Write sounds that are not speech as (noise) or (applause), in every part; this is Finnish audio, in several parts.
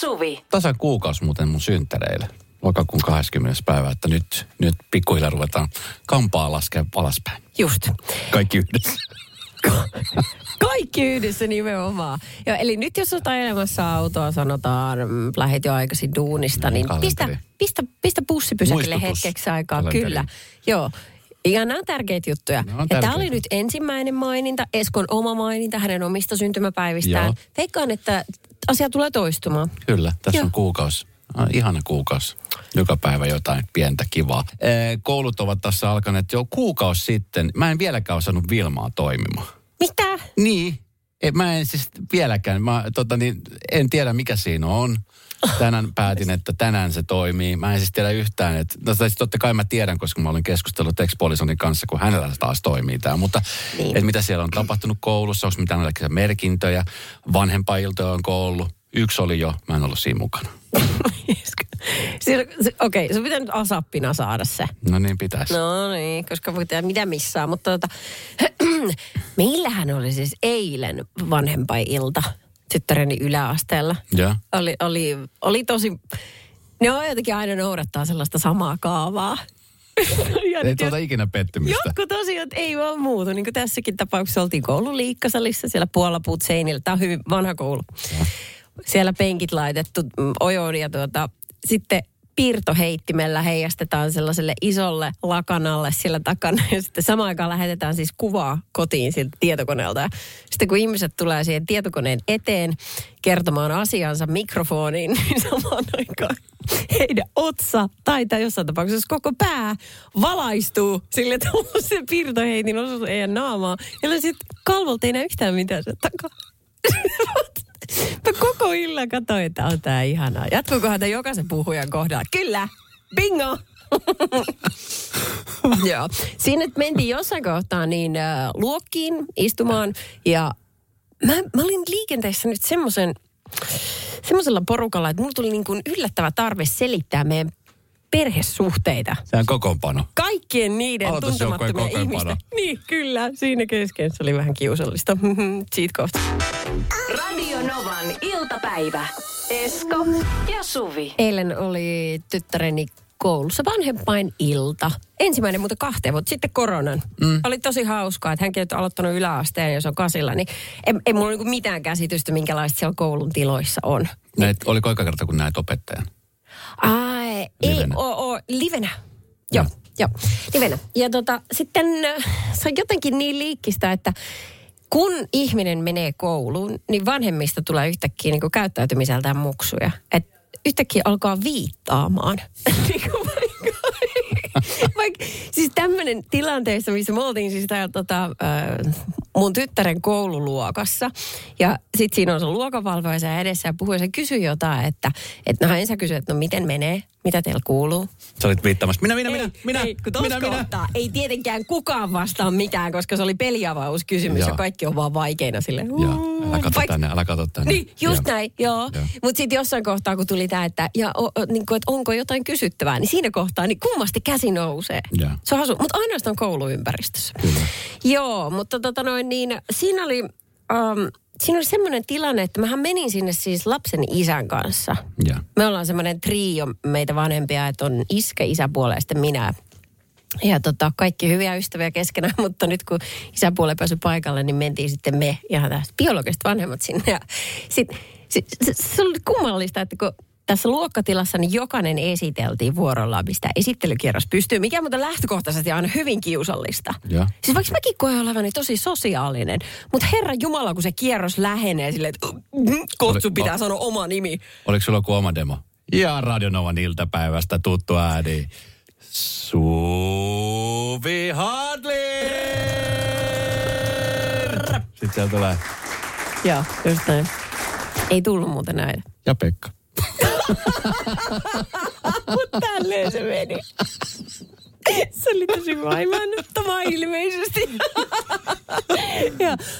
Suvi. Tasan kuukausi muuten mun synttäreille. Lokakuun 20. päivä, että nyt, nyt pikkuhiljaa ruvetaan kampaa laskea alaspäin. Just. Kaikki yhdessä. (laughs) Kaikki yhdessä nimenomaan. Ja, eli nyt jos olet ajelemassa autoa, sanotaan, mm, lähet jo aikaisin duunista, niin pistä, kalenteri. pistä, pistä bussipysäkille hetkeksi aikaa. Kalenteri. Kyllä. Joo. Ja nämä on tärkeitä juttuja. On ja tämä tärkeitä. oli nyt ensimmäinen maininta, Eskon oma maininta hänen omista syntymäpäivistään. Joo. Veikkaan, että asia tulee toistumaan. Kyllä, tässä Joo. on kuukausi. Ah, ihana kuukausi. Joka päivä jotain pientä kivaa. Ee, koulut ovat tässä alkaneet jo kuukausi sitten. Mä en vieläkään osannut Vilmaa toimimaan. Mitä? Niin. E, mä en siis vieläkään. Mä, tota, niin, en tiedä mikä siinä on. Tänään päätin, että tänään se toimii. Mä en siis tiedä yhtään. Että, no, siis totta kai mä tiedän, koska mä olin keskustellut ex-polisonin kanssa, kun hänellä taas toimii tämä. Mutta Niin. että mitä siellä on tapahtunut koulussa, onko mitään näitä merkintöjä, vanhempailtoja onko ollut. Yksi oli jo, mä en ollut siinä mukana. (laughs) Se- Okei, okay, se pitää nyt asappina saada se. No niin pitäisi. No niin, koska voi tehdä mitä missään. Mutta tota, (clears throat) meillähän oli siis eilen vanhempainilta tyttäreni yläasteella. Ja. Oli, oli, oli tosi, ne on jotenkin aina noudattaa sellaista samaa kaavaa. (laughs) ja Ei tuota ikinä pettymystä. Jotkut asiat ei vaan muutu. Niin kuin tässäkin tapauksessa oltiin koulun liikkasalissa siellä puolapuut seinillä. Tämä on hyvin vanha koulu. Siellä penkit laitettu mm, ojoon ja tuota, sitten piirtoheittimellä heijastetaan sellaiselle isolle lakanalle siellä takana. Ja sitten samaan aikaan lähetetään siis kuvaa kotiin siltä tietokoneelta. Ja sitten kun ihmiset tulee siihen tietokoneen eteen kertomaan asiansa mikrofoniin, (laughs) niin samaan aikaan heidän otsa tai, tai jossain tapauksessa koko pää valaistuu sille, että se piirtoheitin osuus heidän naamaa. Ja sitten kalvolta ei näe yhtään mitään se takaa. (laughs) Mä koko illan katsoin, että on tää ihanaa. Jatkuukohan tämä jokaisen puhujan kohdalla? Kyllä! Bingo! (laughs) Joo. Siinä mentiin jossain kohtaa niin äh, luokkiin istumaan ja mä, mä olin liikenteessä nyt semmoisen semmoisella porukalla, että mulla tuli niin kuin yllättävä tarve selittää meidän perhesuhteita. Se on kokoonpano. Kaikkien niiden tuntemattomien ihmisten. Niin, kyllä. Siinä kesken se oli vähän kiusallista. (laughs) Siitä kohta. Radio Novan iltapäivä. Esko ja Suvi. Eilen oli tyttäreni koulussa vanhempain ilta. Ensimmäinen muuta kahteen, mutta sitten koronan. Mm. Oli tosi hauskaa, että hänkin on aloittanut yläasteen, jos on kasilla, niin ei, ei mulla niinku mitään käsitystä, minkälaista siellä koulun tiloissa on. Näet, oliko eka kerta, kun näet opettajan? Ai, ei, oo, livenä. Joo, joo, livenä. Ja tota, sitten äh, se on jotenkin niin liikkistä, että kun ihminen menee kouluun, niin vanhemmista tulee yhtäkkiä niin käyttäytymiseltään muksuja. Et yhtäkkiä alkaa viittaamaan. (laughs) Niinku vaikka- siis tämmöinen tilanteessa, missä me oltiin siis täällä tota, äh, mun tyttären koululuokassa. Ja sitten siinä on se luokanvalvoja siellä edessä ja puhuu ja se kysyy jotain, että, että no ensin kysyy, että no miten menee, mitä teillä kuuluu. Sä olit viittaamassa. Minä, minä, minä, ei, minä, ei, kun minä, minä. Ei tietenkään kukaan vastaa mitään, koska se oli peliavauskysymys ja Joo. kaikki on vaan vaikeina sille. Joo, älä kato tänne, älä kato tänne. Niin, just Joo. näin, joo. Joo. Mutta sitten jossain kohtaa, kun tuli tämä, että, ja, o, o, niin kuin, että onko jotain kysyttävää, niin siinä kohtaa niin kummasti käsi nousee. Joo. Se on hasu, mutta ainoastaan kouluympäristössä. Kyllä. Joo, mutta tota noin niin, siinä oli, um, siinä oli semmoinen tilanne, että mähän menin sinne siis lapsen isän kanssa. Joo. Me ollaan semmoinen trio meitä vanhempia, että on iskä, isäpuoli ja sitten minä. Ja tota, kaikki hyviä ystäviä keskenään, (laughs) mutta nyt kun isäpuoli pääsy paikalle, niin mentiin sitten me ja biologiset vanhemmat sinne. Ja sit, sit, se, se oli kummallista, että kun tässä luokkatilassa niin jokainen esiteltiin vuorollaan, mistä esittelykierros pystyy, mikä on muuten lähtökohtaisesti aina hyvin kiusallista. Joo. Siis vaikka mäkin koen olevani tosi sosiaalinen, mutta herra Jumala, kun se kierros lähenee silleen, että mm, Oli- pitää o- sanoa oma nimi. Oliko sulla joku oma demo? Ja Radionovan iltapäivästä tuttu ääni. Suvi Hadler! Sitten siellä tulee. Joo, just näin. Ei tullut muuten näin. Ja Pekka. Mutta tälleen se meni. Se oli tosi vaivannuttavaa ilmeisesti. (laughs)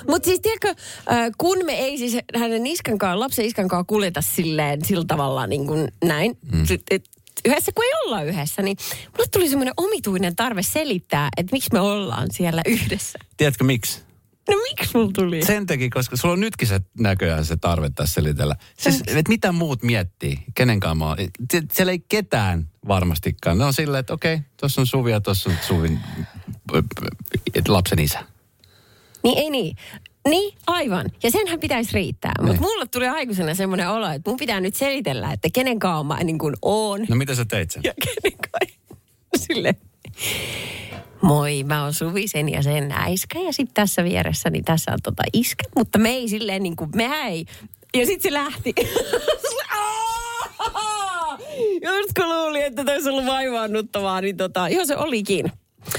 Mutta siis tiedätkö, kun me ei siis hänen iskankaan, lapsen iskankaan kuljeta silleen sillä tavalla niin kuin näin, mm. yhdessä kun ei olla yhdessä, niin mulle tuli semmoinen omituinen tarve selittää, että miksi me ollaan siellä yhdessä. Tiedätkö miksi? No miksi mulla tuli? Sen teki, koska sulla on nytkin se näköjään se tarve tässä selitellä. Siis, et mitä muut miettii, kenenkaan mä oon. Sie- Siellä ei ketään varmastikaan. Ne on silleen, että okei, tuossa on Suvi ja tuossa on Suvin lapsen isä. Niin ei niin. Niin, aivan. Ja senhän pitäisi riittää. Mutta Niin. mulle tuli aikuisena semmoinen olo, että mun pitää nyt selitellä, että kenen kanssa mä niin kuin oon. No mitä sä teit sen? Ja kenen kanssa. (laughs) Sille. Moi, mä oon Suvi sen ja sen äiskä ja sitten tässä vieressä, niin tässä on tota iskä. Mutta me ei silleen niin kuin, me ei. Ja sitten se lähti. (laughs) Just kun luulin, että toi olisi ollut vaivaannuttavaa, niin tota, joo se olikin.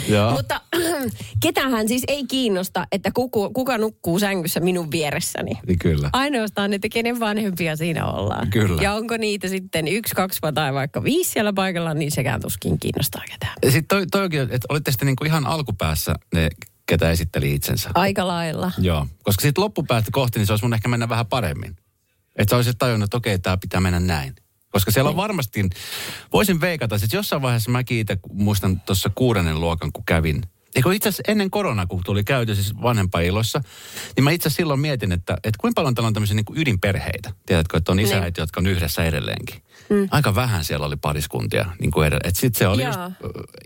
Joo. Mutta (clears throat) ketähän siis ei kiinnosta, että kuku, kuka nukkuu sängyssä minun vieressäni. Niin kyllä. Ainoastaan, että kenen vanhempia siinä ollaan. Kyllä. Ja onko niitä sitten yksi, kaksi tai vaikka viisi siellä paikalla, niin sekään tuskin kiinnostaa ketään. Sitten toi, toi onkin, että olitte sitten niinku ihan alkupäässä ne, ketä esitteli itsensä. Aika lailla. Joo, koska sitten loppupäästä kohti, niin se olisi mun ehkä mennä vähän paremmin. Että sä olisit tajunnut, että okei, tämä pitää mennä näin. Koska siellä on varmasti, voisin veikata, että jossain vaiheessa mäkin itse muistan tuossa kuudennen luokan, kun kävin. Eikö itse asiassa ennen koronaa, kun tuli käyty siis vanhempailoissa, niin mä itse asiassa silloin mietin, että, että kuinka paljon täällä on tämmöisiä niin kuin ydinperheitä. Tiedätkö, että on isä ja Niin. äiti, jotka on yhdessä edelleenkin. Mm. Aika vähän siellä oli pariskuntia niin kuin edellä. Sitten se oli Joo. just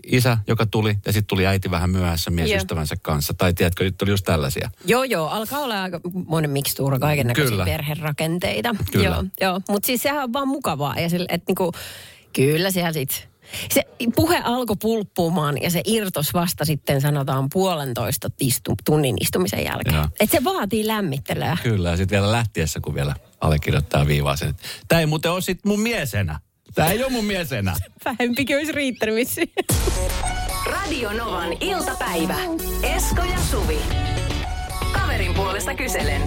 isä, joka tuli, ja sitten tuli äiti vähän myöhässä miesystävänsä kanssa. Tai tiedätkö, nyt tuli just tällaisia. Joo, joo, alkaa olla aika monen mikstuura kaiken näköisiä perherakenteita. Kyllä. Joo, joo. mutta siis sehän on vaan mukavaa. Ja sille, että niinku, kyllä siellä sit, se puhe alkoi pulppumaan ja se irtos vasta sitten sanotaan puolentoista istu, tunnin istumisen jälkeen. Joo. Että se vaatii lämmittelyä. Kyllä, ja sitten vielä lähtiessä, kun vielä allekirjoittaa viivaa sen. Tämä ei muuten ole sit mun miesenä. Tämä ei ole mun miesenä. (laughs) Vähempikin olisi riittänyt vissiin. Radio Novan iltapäivä. Esko ja Suvi. Kaverin puolesta kyselen.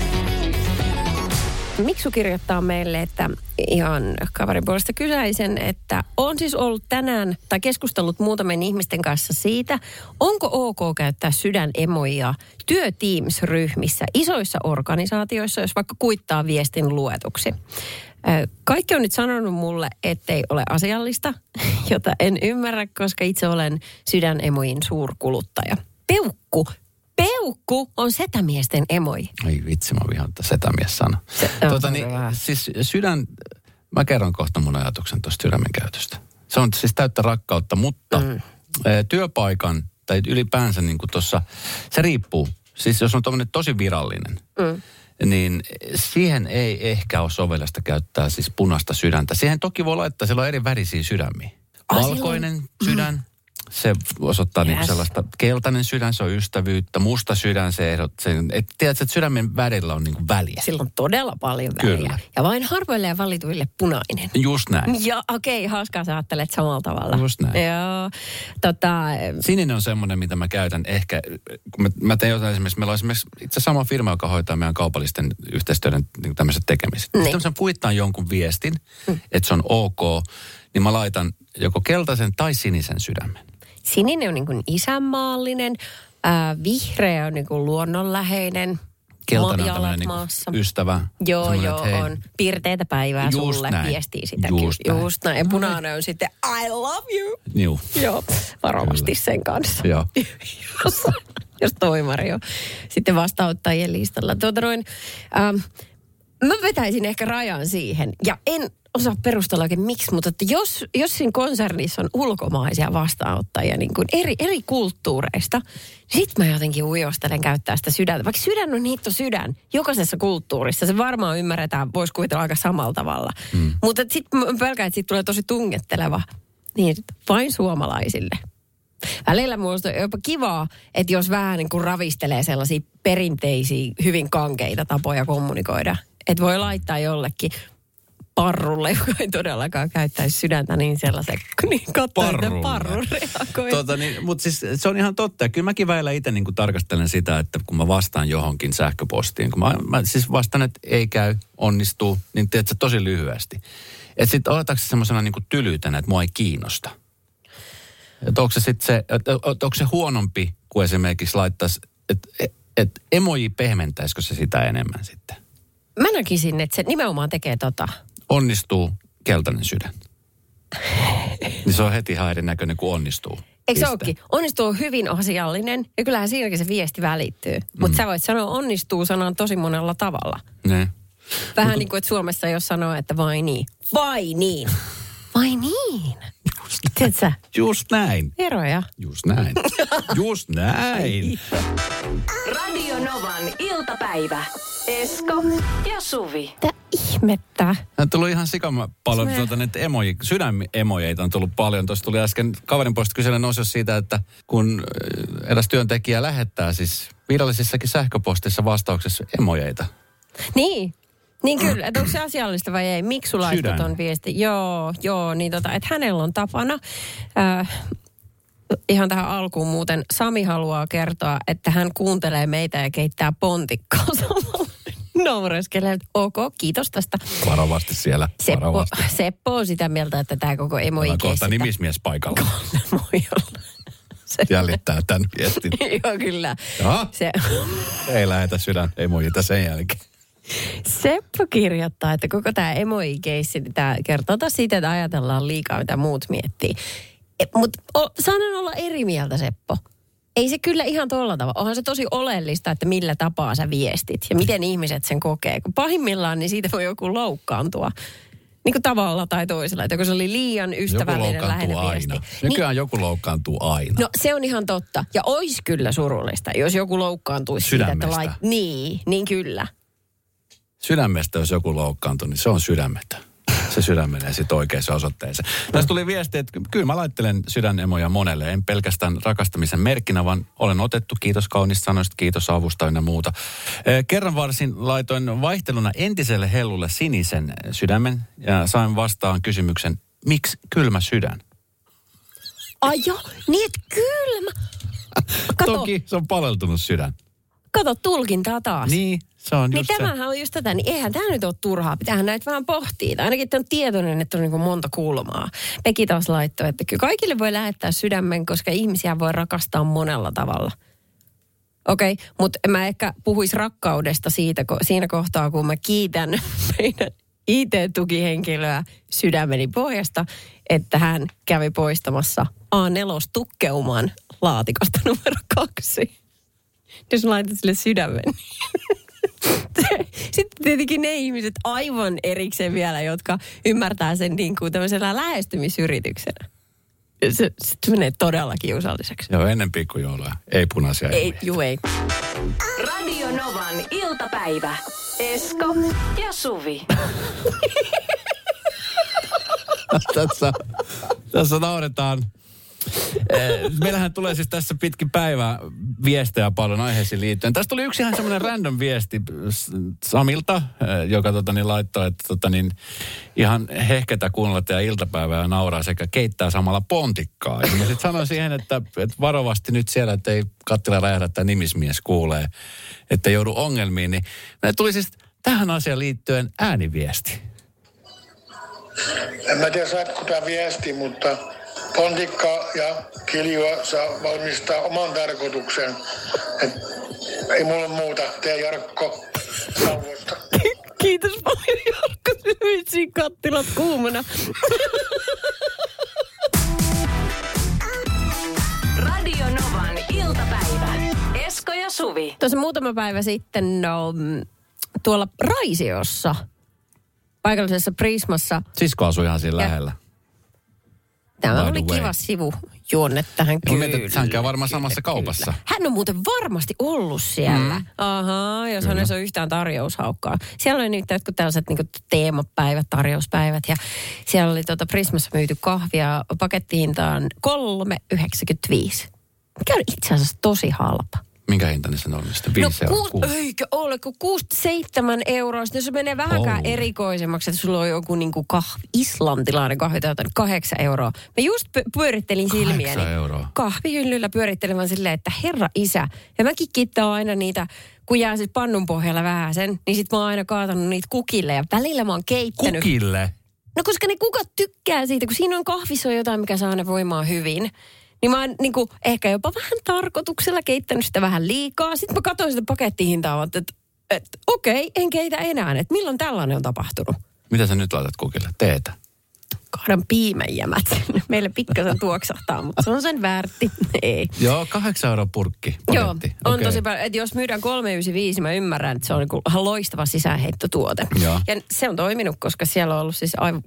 Miksu kirjoittaa meille, että ihan kaverin puolesta kysäisen, että on siis ollut tänään tai keskustellut muutamien ihmisten kanssa siitä, onko ok käyttää sydänemoja työteams-ryhmissä, isoissa organisaatioissa, jos vaikka kuittaa viestin luetuksi. Kaikki on nyt sanonut mulle, ettei ole asiallista, (laughs) jota en ymmärrä, koska itse olen sydänemojen suurkuluttaja. Peukku, peukku on setämiesten emoi. Ai vitsi, mä vihaan tätä setämies sana. se niin, vähän. siis sydän, mä kerron kohta mun ajatuksen tuosta sydämen käytöstä. Se on siis täyttä rakkautta, mutta mm. työpaikan tai ylipäänsä niin kuin tuossa, se riippuu. Siis jos on tommonen tosi virallinen, mm. niin siihen ei ehkä ole sovellasta käyttää siis punaista sydäntä. Siihen toki voi laittaa, siellä on eri värisiä sydämiä. Ah, Valkoinen sydän, se osoittaa yes. niin sellaista, keltainen sydän, se on ystävyyttä, musta sydän, se ehdot, sen, et, tiedätkö, että sydämen värillä on niin kuin väliä. Sillä on todella paljon väliä. Kyllä. Ja vain harvoille ja valituille punainen. Just näin. Ja okei, okay, hauskaa sä ajattelet samalla tavalla. Just näin. Joo. Tota, Sininen on semmoinen, mitä mä käytän ehkä, kun mä, mä tein jotain esimerkiksi, meillä on esimerkiksi itse sama firma, joka hoitaa meidän kaupallisten yhteistyöiden niin tämmöiset tekemiset. Niin. Sitten mä kuittaan jonkun viestin, mm. että se on ok, niin mä laitan joko keltaisen tai sinisen sydämen. Sininen on niin kuin isänmaallinen, ää, vihreä on niin kuin luonnonläheinen. Keltainen on tämmöinen niin ystävä. Joo, joo, että hei, on. Piirteitä päivää Just sulle, näin. viestii sitä. Just näin. Just näin. Ja punainen on sitten I love you. Juu, Joo, varovasti Kyllä. sen kanssa. joo. (laughs) jos, jos toimari on sitten vastaanottajien listalla. Tuota noin, ähm, mä vetäisin ehkä rajan siihen. Ja en osaa perustella oikein miksi, mutta että jos, jos siinä konsernissa on ulkomaisia vastaanottajia niin kuin eri, eri kulttuureista, niin sit mä jotenkin ujostelen käyttää sitä sydäntä. Vaikka sydän on hitto sydän, jokaisessa kulttuurissa, se varmaan ymmärretään, voisi kuvitella aika samalla tavalla. Mm. Mutta sitten pelkään, että siitä tulee tosi tungetteleva. Niin, vain suomalaisille. Välillä minusta on jopa kivaa, että jos vähän niin kuin ravistelee sellaisia perinteisiä, hyvin kankeita tapoja kommunikoida. Että voi laittaa jollekin parrulle, joka ei todellakaan käyttäisi sydäntä niin sellaisen, niin katsoo, Parrulle. parru reagoi. Tota, niin, mutta siis se on ihan totta. Ja kyllä mäkin väillä itse niin tarkastelen sitä, että kun mä vastaan johonkin sähköpostiin, kun mä, mä siis vastaan, että ei käy, onnistuu, niin teet sä tosi lyhyesti. Että sitten otetaanko se semmoisena niin tylyytenä, että mua ei kiinnosta. Että onko se sitten se, että että onko se huonompi kuin esimerkiksi laittaisi, että et, et emoji pehmentäisikö se sitä enemmän sitten? Mä näkisin, että se nimenomaan tekee tota. Onnistuu keltainen sydän. niin se on heti ihan erinäköinen kuin onnistuu. Eikö se olekin? Onnistuu on hyvin asiallinen ja kyllähän siinäkin se viesti välittyy. Mm. Mutta sä voit sanoa onnistuu sanan tosi monella tavalla. Ne. Vähän niin kuin, että Suomessa jos sanoo, että vai niin. Vai niin. Vai niin. Tiedätkö sä? Just näin. Eroja. Just näin. Just näin. Radio Novan iltapäivä. Esko ja Suvi. Mitä ihmettä? On tullut ihan sikama paljon Se- tuota, näitä emoji, sydämemojeita on tullut paljon. Tuossa tuli äsken kaverin puolesta kyselyn osio siitä, että kun äh, eräs työntekijä lähettää siis virallisissakin sähköpostissa vastauksessa emojeita. Niin. Niin kyllä, että onko se asiallista vai ei? Miksi sulla ton viesti? Joo, joo, niin tota, että hänellä on tapana. Äh, ihan tähän alkuun muuten Sami haluaa kertoa, että hän kuuntelee meitä ja keittää pontikkaa (laughs) samalla. Naureskelee, että ok, kiitos tästä. Varovasti siellä. Seppo, Varovasti. Seppo on sitä mieltä, että tämä koko emo on kohta nimismies paikalla. Voi olla. (laughs) Se, Jäljittää tämän viestin. (laughs) joo, kyllä. Jaha, Se, (laughs) ei lähetä sydän emojita sen jälkeen. Seppo kirjoittaa, että koko tämä emoji-keissi, niin tämä kertoo taas siitä, että ajatellaan liikaa, mitä muut miettii. Mutta saanen olla eri mieltä, Seppo. Ei se kyllä ihan tolla tavalla. Onhan se tosi oleellista, että millä tapaa sä viestit ja miten ihmiset sen kokee. Kun pahimmillaan, niin siitä voi joku loukkaantua. Niin kuin tavalla tai toisella. Että kun se oli liian ystävällinen läheinen loukkaantuu viesti. aina. Niin, Nykyään joku loukkaantuu aina. No se on ihan totta. Ja ois kyllä surullista, jos joku loukkaantuisi siitä, että Sydämestä. lait... Niin, niin kyllä. Sydämestä, jos joku loukkaantuu, niin se on sydämetä. Se sydän menee sitten oikeaan osoitteeseen. Tässä tuli viesti, että kyllä mä laittelen sydänemoja monelle. En pelkästään rakastamisen merkkinä, vaan olen otettu. Kiitos kaunista sanoista, kiitos avusta ja muuta. Kerran varsin laitoin vaihteluna entiselle hellulle sinisen sydämen ja sain vastaan kysymyksen, miksi kylmä sydän? Ai joo, niin kylmä. (laughs) Kato, Toki se on paleltunut sydän. Kato tulkintaa taas. Niin, se on Niin just se. tämähän on just tätä, niin eihän tämä nyt ole turhaa. Pitäähän näitä vähän pohtia. Tai ainakin on tietoinen, että on niin monta kulmaa. Peki taas laittoi, että kyllä kaikille voi lähettää sydämen, koska ihmisiä voi rakastaa monella tavalla. Okei, okay, mutta mä ehkä puhuis rakkaudesta siitä, siinä kohtaa, kun mä kiitän (laughs) meidän IT-tukihenkilöä sydämeni pohjasta, että hän kävi poistamassa A4-tukkeuman laatikosta numero kaksi. Jos mä laitan sille sydämen. (laughs) Sitten tietenkin ne ihmiset aivan erikseen vielä, jotka ymmärtää sen niin kuin tämmöisellä lähestymisyrityksenä. Se, se menee todella kiusalliseksi. Joo, ennen pikkujoulua. Ei punaisia Ei, emoja. juu ei. Radio Novan iltapäivä. Esko ja Suvi. (laughs) tässä, tässä nauretaan. Eh, Meillähän tulee siis tässä pitkin päivää viestejä paljon aiheisiin liittyen. Tästä tuli yksi ihan semmoinen random viesti Samilta, eh, joka tota, niin, laittoi, että tota, niin, ihan hehketä kuunnella teidän iltapäivää ja nauraa sekä keittää samalla pontikkaa. Ja sitten sanoin siihen, että, että varovasti nyt siellä, että ei kattila räjähdä, että nimismies kuulee, että joudu ongelmiin. Niin tuli siis tähän asiaan liittyen ääniviesti. En mä tiedä, saatko tämä viesti, mutta pontikka ja kiljua saa valmistaa oman tarkoituksen. Et ei mulla muuta. Tee Jarkko Sauvosta. (laughs) Kiitos paljon Jarkko, vitsi kattilat kuumana. (laughs) Radio Novan iltapäivä. Esko ja Suvi. Tuossa muutama päivä sitten no, mm, tuolla Raisiossa, paikallisessa Prismassa, Sisko asui ihan siinä Ja- lähellä. Tämä oli way. kiva sivu juonne tähän kyllä. mietin, että hän käy varmaan samassa kaupassa. Hän on muuten varmasti ollut siellä. Mm. Ahaa, jos hänessä on yhtään tarjoushaukkaa. Siellä oli nyt jotkut tällaiset niin teemapäivät, tarjouspäivät. Ja siellä oli tuota Prismassa myyty kahvia pakettihintaan 3,95. Mikä on itse asiassa tosi halpa. Minkä hintainen sen oli sitten? No, euroa. kuus, eikö ole, kun 6-7 euroa. Sitten se menee vähänkään Holy. erikoisemmaksi, että sulla on joku niinku kahvi, islantilainen kahvi tai jotain, 8 euroa. Mä just py- pyörittelin silmiäni. Kahdeksan euroa. Kahvihyllyllä pyörittelemään silleen, että herra isä. Ja mäkin kittää aina niitä, kun jää siis pannun pohjalla vähän sen, niin sit mä oon aina kaatanut niitä kukille ja välillä mä oon keittänyt. Kukille? No koska ne kukat tykkää siitä, kun siinä on kahvissa on jotain, mikä saa ne voimaa hyvin. Niin mä oon niin kuin, ehkä jopa vähän tarkoituksella keittänyt sitä vähän liikaa. Sitten mä katsoin sitä pakettihintaa, että, että, että okei, en keitä enää. Että milloin tällainen on tapahtunut? Mitä sä nyt laitat kukille? Teetä. kahdan piimäjämät sinne. Meille pikkasen tuoksahtaa, mutta se on sen väärti. (laughs) Ei. Joo, kahdeksan euroa purkki. Joo, paketti. on Okei. tosi paljon. Että jos myydään 395, mä ymmärrän, että se on niinku ihan loistava sisäänheittotuote. Joo. Ja se on toiminut, koska siellä on ollut siis aivan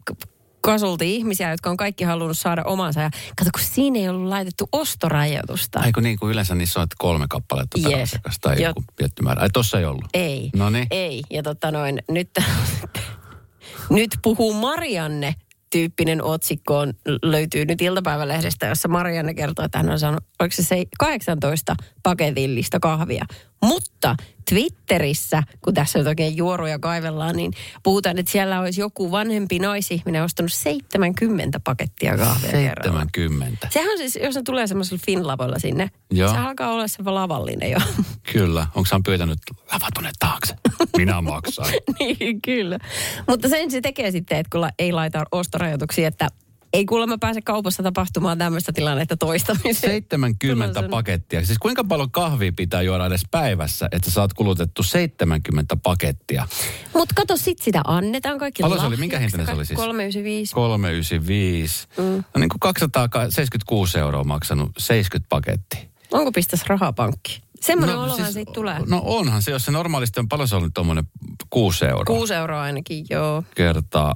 kasulti ihmisiä, jotka on kaikki halunnut saada omansa. Ja kato, kun siinä ei ollut laitettu ostorajoitusta. Kun niin kuin yleensä niissä on, että kolme kappaletta per Yes. asiakas tai Ja- joku tietty määrä. Ai tossa ei ollut. Ei. Noniin. Ei. Ja tota noin, nyt, (laughs) nyt puhuu Marianne tyyppinen otsikko on, löytyy nyt iltapäivälehdestä, jossa Marianne kertoo, että hän on saanut, oliko se, se 18 paketillista kahvia. Mutta Twitterissä, kun tässä nyt oikein juoruja kaivellaan, niin puhutaan, että siellä olisi joku vanhempi naisihminen ostanut 70 pakettia kahvia kerralla. 70. Sehän on siis, jos ne tulee semmoisella Finlavoilla sinne, Joo. se alkaa olla se lavallinen jo. (laughs) Kyllä. Onko hän pyytänyt lava tuonne taakse? Minä maksan. (laughs) niin, kyllä. Mutta sen se tekee sitten, että kun ei laita ostorajoituksia, että ei kuulemma pääse kaupassa tapahtumaan tämmöistä tilannetta toistamiseen. 70 Tulee pakettia. Siis kuinka paljon kahvia pitää juoda edes päivässä, että sä saat kulutettu 70 pakettia? Mutta kato, sit sitä annetaan kaikki Paljon se oli? Minkä hintainen se oli siis? 395. 395. Mm. No niin kuin 276 euroa maksanut 70 pakettia. Onko pistäs rahapankki? Semmoinen No, olohan siis- siitä tulee. No onhan se, jos se normaalisti on paljon se on tuommoinen 6 euroa. 6 euroa ainakin, joo. kertaa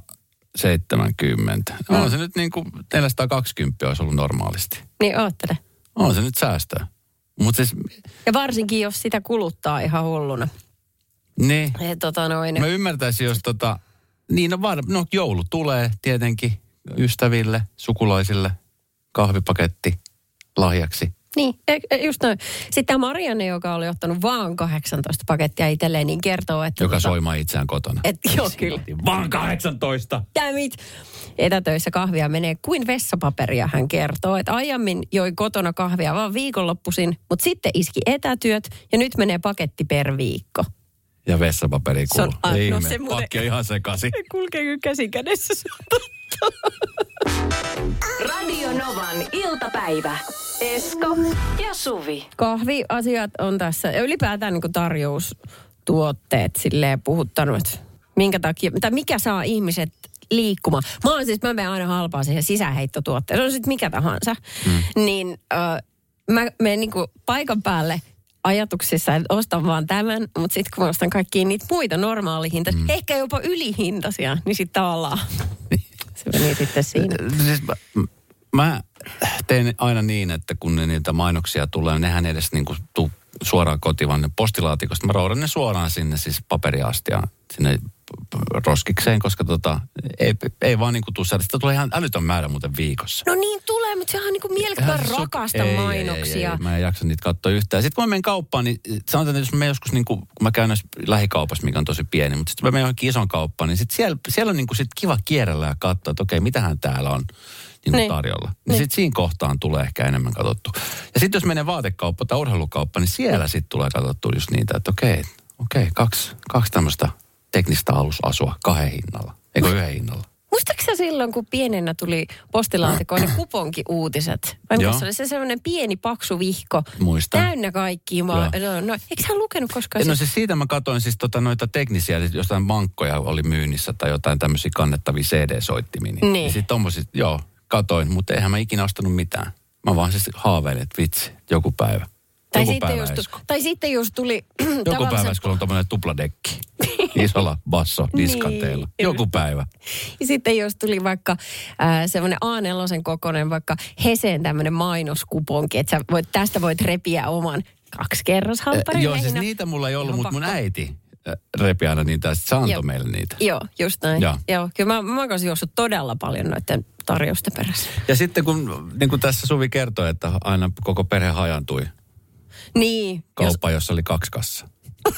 70. Mm. On se nyt niin kuin 420 olisi ollut normaalisti. Niin oottele. On se nyt säästöä. Mutta siis, Ja varsinkin, jos sitä kuluttaa ihan hulluna. niin, Et, tota noin. mä ymmärtäisin, jos tota, niin no, var, no joulu tulee tietenkin ystäville, sukulaisille, kahvipaketti lahjaksi. Niin, e- e- just noin. Sitten tämä Marianne, joka oli ottanut vaan 18 pakettia itselleen, niin kertoo, että... Joka tota- soimaa itseään kotona. Et, joo, kyllä. Vaan 18! Dammit. Etätöissä kahvia menee kuin vessapaperia, hän kertoo. Että aiemmin joi kotona kahvia vaan viikonloppuisin, mutta sitten iski etätyöt ja nyt menee paketti per viikko. Ja vessapaperi Se on- kuuluu. ah, no se muuten- pakki on ihan sekaisin. Kulkee kyllä käsi kädessä, se on totta. Radio Novan iltapäivä. Esko ja Suvi. Kahviasiat on tässä ja ylipäätään niin tarjoustuotteet silleen puhuttanut, että minkä takia, tai mikä saa ihmiset liikkumaan. Mä oon siis, mä menen aina halpaa siihen sisäheittotuotteeseen, se on sitten mikä tahansa. Mm. Niin äh, mä menen niin paikan päälle ajatuksissa, että ostan vaan tämän, mutta sitten kun mä ostan kaikkia niitä muita normaalihintaisia, mm. ehkä jopa ylihintaisia, niin sitten tavallaan (laughs) se meni sitten siinä. Siis mä, mä teen aina niin, että kun ne niitä mainoksia tulee, nehän edes niin kuin tuu suoraan kotiin, vaan ne postilaatikosta. Mä roudan ne suoraan sinne siis paperiastiaan, sinne roskikseen, koska tota, ei, ei vaan niin kuin tuu. Sitä tulee ihan älytön määrä muuten viikossa. No niin tulee, mutta sehän on niinku mielettömän se rakasta ei, ei, mainoksia. Ei, ei, mä en jaksa niitä katsoa yhtään. Sitten kun mä menen kauppaan, niin sanotaan, että jos mä joskus, niin kuin, kun mä käyn lähikaupassa, mikä on tosi pieni, mutta sitten mä menen johonkin ison kauppaan, niin sit siellä, siellä on niin kuin sit kiva kierrellä ja katsoa, että okei, mitähän täällä on niin Niin. tarjolla. Niin, Niin. sitten siinä kohtaan tulee ehkä enemmän katsottu. Ja sitten jos menee vaatekauppa tai urheilukauppa, niin siellä sitten tulee katsottu just niitä, että okei, okei, kaksi, kaksi tämmöistä teknistä alusasua kahden hinnalla, eikö yhden hinnalla. Muistatko sä silloin, kun pienenä tuli postilaatikoon ne kuponkiuutiset? Vai mikä se oli se sellainen pieni paksu vihko? Muistan. Täynnä kaikkia. Ma- no, no, eikö sä lukenut koskaan? No sit- siis siitä mä katsoin siis tota noita teknisiä, siis jostain bankkoja oli myynnissä tai jotain tämmöisiä kannettavia CD-soittimia. Niin, Niin. sitten tommosit, joo, katoin, mutta eihän mä ikinä ostanut mitään. Mä vaan siis haaveilin, että vitsi, joku päivä. tai, joku sitten päivä just, tai sitten just tuli (clears throat) Joku tavallisen- päivä, kun on tommonen tupladekki. (laughs) Isolla basso diskanteella. Niin. Joku päivä. Ja sitten jos tuli vaikka äh, semmoinen A4 kokoinen, vaikka Heseen tämmöinen mainoskuponki, että sä voit, tästä voit repiä oman kaksi kerroshalpparin Eh, Joo, siis niitä mulla ei ollut, mutta mun äiti äh, repi aina niitä, ja se antoi meille niitä. Joo, just näin. Joo. Joo. Kyllä mä, mä oon juossut todella paljon noiden tarjousten perässä. Ja sitten kun, niin kuin tässä Suvi kertoi, että aina koko perhe hajantui Niin, jos kauppa, jossa oli kaksi kassaa. (laughs)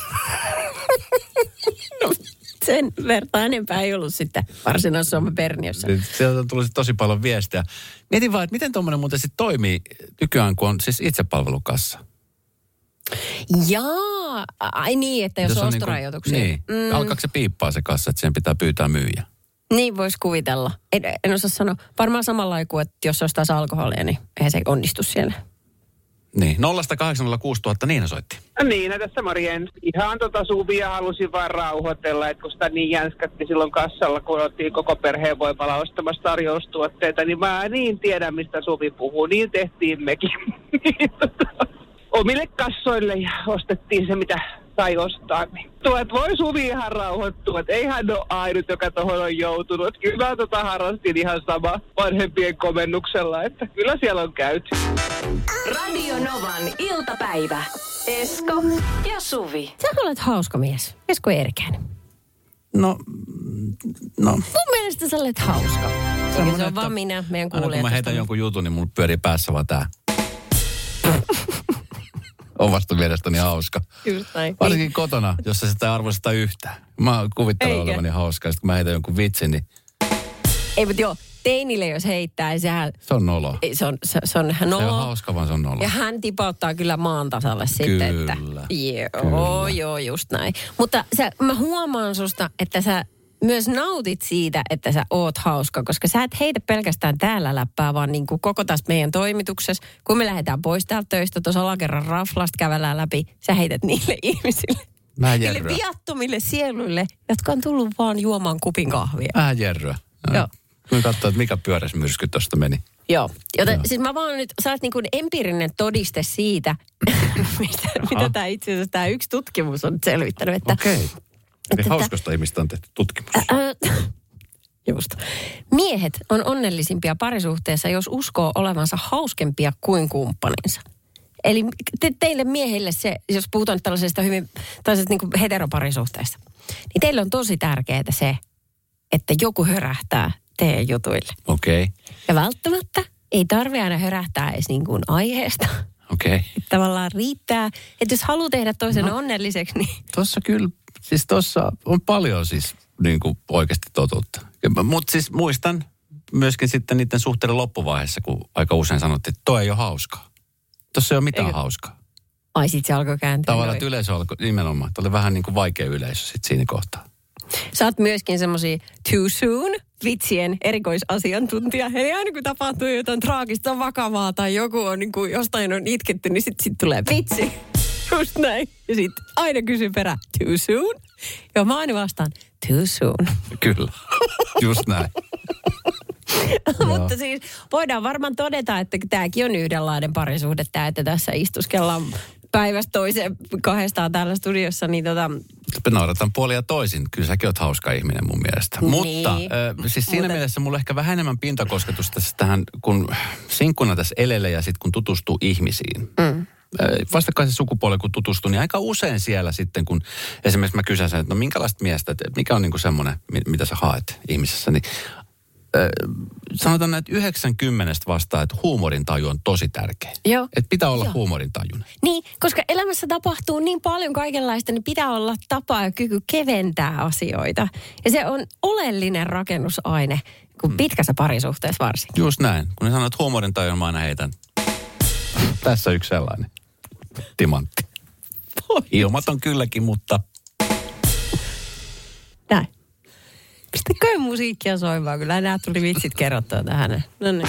sen verta enempää ei ollut sitten varsinaisessa Suomen Perniössä. Niin Sieltä tuli sit tosi paljon viestiä. Mietin vaan, että miten tuommoinen muuten sitten toimii nykyään, kun on siis itsepalvelukassa. Jaa, ai niin, että jos, Jos on on niinku- ostorajoituksia. Niin. Mm, Alkaako se piippaa se kassa, että sen pitää pyytää myyjä? Niin voisi kuvitella. En, en osaa sanoa. Varmaan samalla kuin, että jos ostaisi alkoholia, niin eihän se onnistu siellä. Niin, 0806000 Niina soitti. Niin, no tässä morjens. Ihan tota Suvia halusin vaan rauhoitella, että kun sitä niin jänskätti silloin kassalla, kun oltiin koko perheen voimalla ostamassa tarjoustuotteita, niin mä niin tiedän, mistä Suvi puhuu. Niin tehtiin mekin. (laughs) Niin, tota, Omille kassoille ja ostettiin se, mitä sai ostaa. Niin. Tuo, että voi Suvi ihan rauhoittua, että ei hän ole ainut, joka tuohon on joutunut. Kyllä mä tota harrastin ihan sama vanhempien komennuksella, että kyllä siellä on käyty. Radio Novan iltapäivä. Esko ja Suvi. Sä olet hauska mies. Esko Erkäinen. No, no. Mun mielestä sä olet hauska. Eikä se on vaan minä, meidän Aina kun kuulijat. mä heitän jonkun jutun, niin mulla pyörii päässä vaan tää. Omasta mielestäni hauska. Just näin. Varsinkin kotona, jossa sitä ei arvosteta yhtään. Mä kuvittelen Eikä. olevani hauska, kun mä heitän jonkun vitsin, niin Ei, mutta joo, teinille jos heittää, niin sehän, se on nolo. ei, se on, se, se on ihan Se on nolo. hauska, vaan se on nolo. Ja hän tipauttaa kyllä maan tasalle sitten. Kyllä, Että, joo, kyllä. joo, just näin. Mutta sä, mä huomaan susta, että sä myös nautit siitä, että sä oot hauska, koska sä et heitä pelkästään täällä läppää, vaan niin kuin koko tässä meidän toimituksessa. Kun me lähdetään pois täältä töistä, tuossa alakerran raflasta kävellään läpi, sä heität niille (laughs) ihmisille. Vähän Niille viattomille sieluille, jotka on tullut vaan juomaan kupin kahvia. Vähän jerryä. Joo. Kun katsoin, että mikä pyöräismyrsky tuosta meni. Joo. Joten Joo. siis mä vaan nyt, sä oot niin kuin empiirinen todiste siitä, (laughs) mitä, mitä tämä itse asiassa tämä yksi tutkimus on nyt selvittänyt, että. Okay. Eli että- hauskasta ihmistä on tehty tutkimus. Ää, (laughs) Just. Miehet on onnellisimpia parisuhteessa, jos uskoo olevansa hauskempia kuin kumppaninsa. Eli te, teille miehille se, jos puhutaan tällaisesta hyvin, tällaisesta niin heteroparisuhteesta, niin teille on tosi tärkeää se, että joku hörähtää teidän jutuille. Okei. Okay. Ja välttämättä ei tarvitse aina hörähtää edes niin kuin aiheesta. Okei. Okay. Tavallaan riittää, että jos haluaa tehdä toisen no. onnelliseksi, niin Tuossa kyllä, siis tuossa on paljon siis niin kuin oikeasti totuutta. Mutta siis muistan myöskin sitten niiden suhteiden loppuvaiheessa, kun aika usein sanottiin, että toi ei ole hauskaa. Tuossa ei ole mitään Eikö? hauskaa. ai sit se alkoi kääntyä. Tavallaan, että yleisö alkoi nimenomaan, että oli vähän niin kuin vaikea yleisö sitten siinä kohtaa. Sä oot myöskin semmosia too soon vitsien erikoisasiantuntija. Eli aina kun tapahtuu jotain traagista, vakavaa tai joku on niin kuin jostain on itketty, niin sitten sit tulee vitsi. Just näin. Ja sitten aina kysy perä, too soon? Ja mä aina vastaan, too soon. Kyllä, just näin. (laughs) Mutta siis voidaan varmaan todeta, että tämäkin on yhdenlainen parisuhde, tämä, että tässä istuskellaan päivästä toiseen kahdestaan täällä studiossa, niin tota, Me naurataan puolia toisin. Kyllä säkin oot hauska ihminen mun mielestä. Niin. Mutta äh, siis siinä Mutta- mielessä mulla ehkä vähän enemmän pintakosketusta tähän, kun sinkkuna tässä elelee ja sitten kun tutustuu ihmisiin. Mm. Vastakkaisen sukupuolen kun tutustuu, niin aika usein siellä sitten, kun esimerkiksi mä kysyn sen, että no minkälaista miestä, että mikä on niinku semmoinen, mi- mitä sä haet ihmisessä, niin äh, sanotaan näin, että 90 vastaa, että huumorintaju on tosi tärkeä. Joo. Että pitää olla Joo. huumorintajuinen. Niin, koska elämässä tapahtuu niin paljon kaikenlaista, niin pitää olla tapa ja kyky keventää asioita. Ja se on oleellinen rakennusaine, kun pitkässä parisuhteessa varsinkin. Just näin. Kun ne sanoo, että huumorintajun mä aina heitän. Tässä yksi sellainen. Timantti. Ilmaton kylläkin, mutta Näin. Pistäkö musiikkia soimaan? Kyllä nämä tuli vitsit kerrottua tähän. No niin.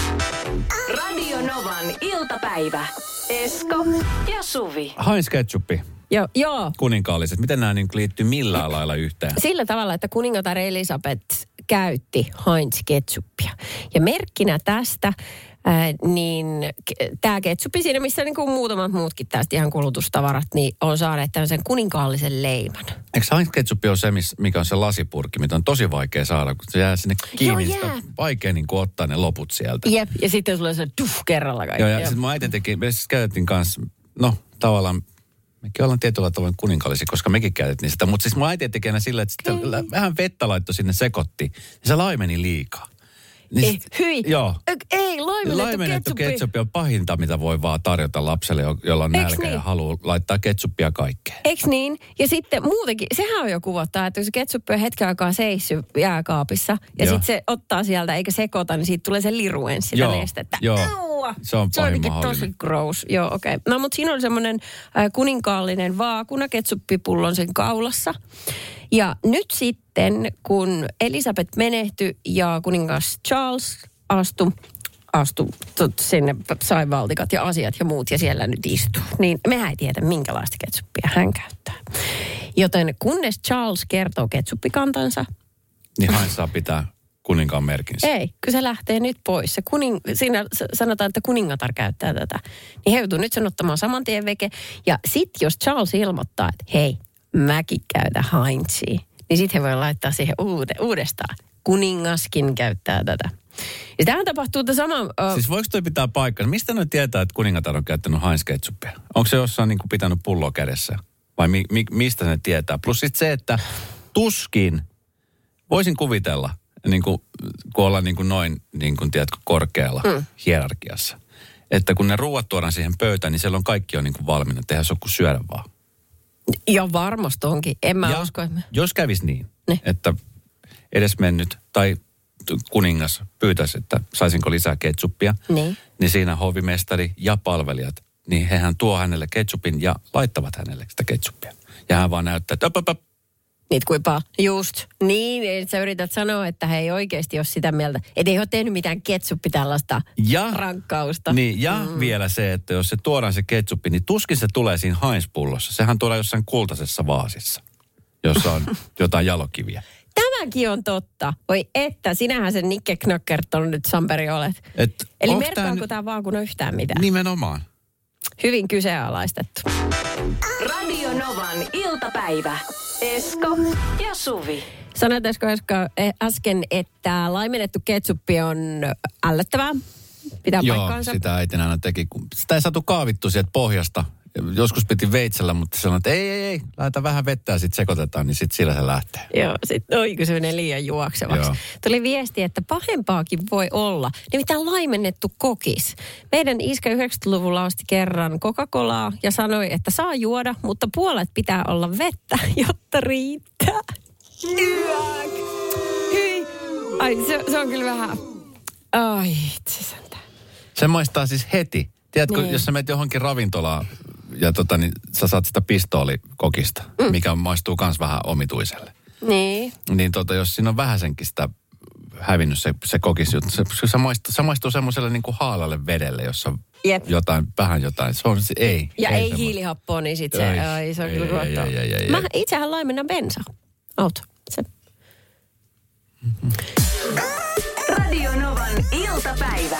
Radio Novan iltapäivä. Esko ja Suvi. Heinz Ketchuppi, Joo, joo. kuninkaalliset, miten nämä niin liittyy millään lailla yhteen? Sillä tavalla, että kuningatar Elisabeth käytti Heinz ketsuppia. Ja merkkinä tästä, niin tämä ketsuppi siinä, missä niin kuin muutamat muutkin tästä ihan kulutustavarat, niin on saaneet tämmöisen kuninkaallisen leiman. Eikö Heinz Ketchuppi ole se, mikä on se lasipurkki, mitä on tosi vaikea saada, kun se jää sinne kiinni, Joo, sitä on vaikea niin kuin ottaa ne loput sieltä. Jep, ja sitten tulee se tuff kerralla kaikki. Joo, ja sitten mun äiti teki, me siis käytettiin kanssa, no tavallaan, mekin ollaan tietyllä tavoin kuninkaallisia, koska mekin käytettiin sitä. Mutta siis mun äiti teki aina sillä, että sitten lä- vähän vettä laittoi sinne sekotti, ja se laimeni liikaa. Niin Ei, sit- hyi. Joo. Ei, laimennettu, Laimennettu ketsuppi. ketsuppi on pahinta, mitä voi vaan tarjota lapselle, jo- jolla on nälkä ja niin? haluaa laittaa ketsuppia kaikkeen. Eiks niin? Ja sitten muutenkin, sehän on jo kuvottaa, että se ketsuppi on hetken aikaa seissy jääkaapissa, ja sitten se ottaa sieltä eikä sekoita, niin siitä tulee se liru ensin sitä Joo, nestettä. joo. Aua! Se on se on jotenkin tosi gross. Joo, okei. Okay. No, mutta siinä oli semmoinen äh, kuninkaallinen vaakuna ketsuppipullon sen kaulassa. Ja nyt sitten, kun Elisabeth menehtyi ja kuningas Charles astui astu sinne, sai valtikat ja asiat ja muut ja siellä nyt istuu. Niin mehän ei tiedä, minkälaista ketsuppia hän käyttää. Joten kunnes Charles kertoo ketsuppikantansa, Niin Heinz saa pitää kuninkaan merkinsä. ei, kun se lähtee nyt pois. Se kuning, siinä sanotaan, että kuningatar käyttää tätä. Niin he joutuu nyt sen ottamaan saman tien veke. Ja sitten jos Charles ilmoittaa, että hei, mäkin käytän Heinzia, niin sitten he voi laittaa siihen uude, uudestaan. Kuningaskin käyttää tätä. Ja tähän tapahtuu tämä sama... ö, Siis voiko toi pitää paikkaa? Mistä ne tietää, että kuningatar on käyttänyt Heinz ketsuppia? Onko se jossain niin kuin pitänyt pulloa kädessä? Vai mi, mi, mistä ne tietää? Plus sitten se, että tuskin, voisin kuvitella, niin kuin, kun ollaan niin kuin noin, niin kuin, tiedätkö, korkealla mm. hierarkiassa. Että kun ne ruuat tuodaan siihen pöytään, niin siellä on kaikki on niin kuin valmiina. Tehdään se on kuin syödä vaan. Ja varmasti onkin. En mä ja usko, että jos kävisi niin, Ne. että edesmennyt tai kuningas pyytäisi, että saisinko lisää ketsuppia, Niin. niin siinä hovimestari ja palvelijat, niin hehän tuo hänelle ketsupin ja laittavat hänelle sitä ketsuppia. Ja hän vaan näyttää, että op, op, op. Niitä kuinka Just. Niin, eli sä yrität sanoa, että he ei oikeasti ole sitä mieltä. Että ei ole tehnyt mitään ketsuppi tällaista ja, rankkausta. niin, ja mm. vielä se, että jos se tuodaan se ketsuppi, niin tuskin se tulee siinä Heinz-pullossa. Sehän tuodaan jossain kultaisessa vaasissa, jossa on (laughs) jotain jalokiviä. Tämäkin on totta. Voi että, sinähän sen Nikke Knöckerton nyt Samperi olet. Et Eli nyt- tämä vaan kun on yhtään mitään? Nimenomaan. Hyvin kyseenalaistettu. Radio Novan iltapäivä. Esko ja Suvi. Sanoit Esko äsken- eh, äsken, että laimennettu ketsuppi on ällöttävää. Pitää Joo, paikkaansa. sitä äitin aina teki. kun Sitä ei saatu kaavittu sieltä pohjasta. Joskus piti veitsellä, mutta sanoin, että ei, ei, ei, laita vähän vettä ja sitten sekoitetaan, niin sitten sillä se lähtee. Joo, sitten oi kun se menee liian juoksevaksi. Joo. Tuli viesti, että pahempaakin voi olla. Nimittäin laimennettu kokis. Meidän iskä 90-luvulla osti kerran Coca-Colaa ja sanoi, että saa juoda, mutta puolet pitää olla vettä, (laughs) jotta riittää. Yäk. Hyi. Ai, se, se on kyllä vähän... Ai, itsesäntä. Se maistaa siis heti. Tiedätkö, Niin. jos sä menet johonkin ravintolaan ja tota, niin sä saat sitä pistoolikokista, mm. mikä maistuu kans vähän omituiselle. Niin. Niin tota, jos siinä on vähäsenkin sitä hävinnyt se, se kokis, juttu, se, se, maistuu, se maistuu semmoiselle niin kuin haalalle vedelle, jossa Jep. jotain, vähän jotain. Se on se, ei. Ja ei, semmoista. hiilihappoa, niin sit se, Ei, ai, se on ei, kyllä ei, ei, ei, ei, Mä ei. itsehän laimennan bensa. Auto. Se. Radio Novan iltapäivä.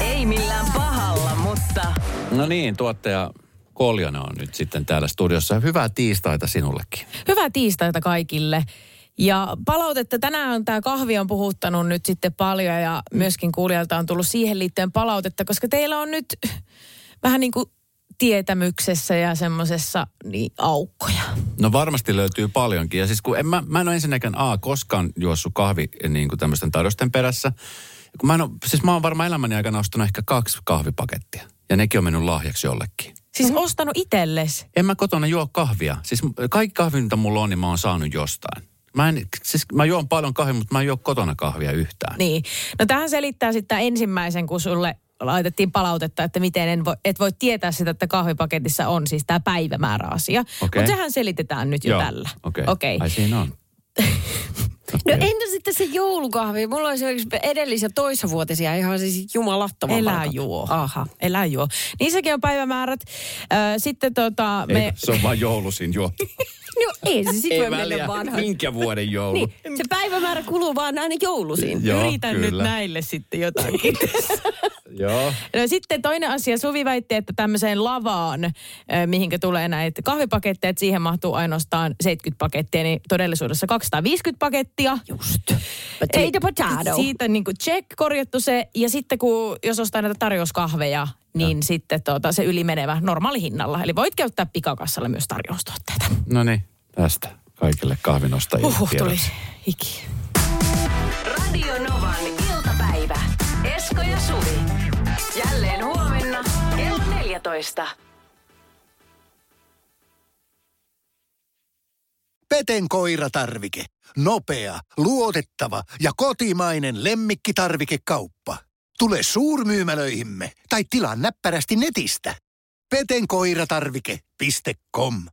Ei millään pahalla, mutta No niin, tuottaja Koljonen on nyt sitten täällä studiossa. Hyvää tiistaita sinullekin. Hyvää tiistaita kaikille. Ja palautetta tänään tämä kahvi on puhuttanut nyt sitten paljon ja myöskin kuulijalta on tullut siihen liittyen palautetta, koska teillä on nyt vähän niin kuin tietämyksessä ja semmoisessa niin aukkoja. No varmasti löytyy paljonkin. Ja siis kun en mä, mä en ole ensinnäkään A, koskaan juossut kahvi niin kuin tämmöisten tarjosten perässä. Kun mä, en ole, siis mä oon varmaan elämäni aikana ostanut ehkä kaksi kahvipakettia. Ja nekin on mennyt lahjaksi jollekin. Siis ostanut itselles. En mä kotona juo kahvia. Siis kaikki kahvi, mitä mulla on, niin mä oon saanut jostain. Mä, en, siis mä juon paljon kahvia, mutta mä en juo kotona kahvia yhtään. Niin. No tähän selittää sitten ensimmäisen, kun sulle laitettiin palautetta, että miten en voi, et voi tietää sitä, että kahvipaketissa on siis tämä päivämääräasia. Okei. Mutta sehän selitetään nyt jo Joo, tällä. Okei. Okei. Ai siinä on. (laughs) No entä sitten se joulukahvi? Mulla on esimerkiksi edellis- ja toissavuotisia ihan siis jumalattoman Elää paljon. juo. Aha. Elää juo. Niissäkin on päivämäärät. Sitten tota, Ei, me... se on vaan joulusin juotu. (laughs) No ei se sit Ei voi väliä, mennä vanha. minkä vuoden joulu. Niin, se päivämäärä kuluu vaan aina joulusiin. Joo, Yritän kyllä. nyt näille sitten jotakin. (laughs) Joo. No, sitten toinen asia, Suvi väitti, että tämmöiseen lavaan, mihinkä tulee näitä kahvipaketteja, että siihen mahtuu ainoastaan 70 pakettia, niin todellisuudessa 250 pakettia. Just. Potato, potato. Siitä niin kuin check, korjattu se. Ja sitten kun, jos ostaa näitä tarjouskahveja, niin sitten tota, se ylimenevä normaali hinnalla. Eli voit käyttää pikakassalle myös tarjoustuotteita. No niin, tästä kaikille kahvinostajille Uhuh, tuli hiki. Radio Novan iltapäivä. Esko ja Suvi. Jälleen huomenna kello 14. Peten koiratarvike. Nopea, luotettava ja kotimainen lemmikkitarvikekauppa. Tule suurmyymälöihimme tai tilaa näppärästi netistä. petenkoiratarvike.com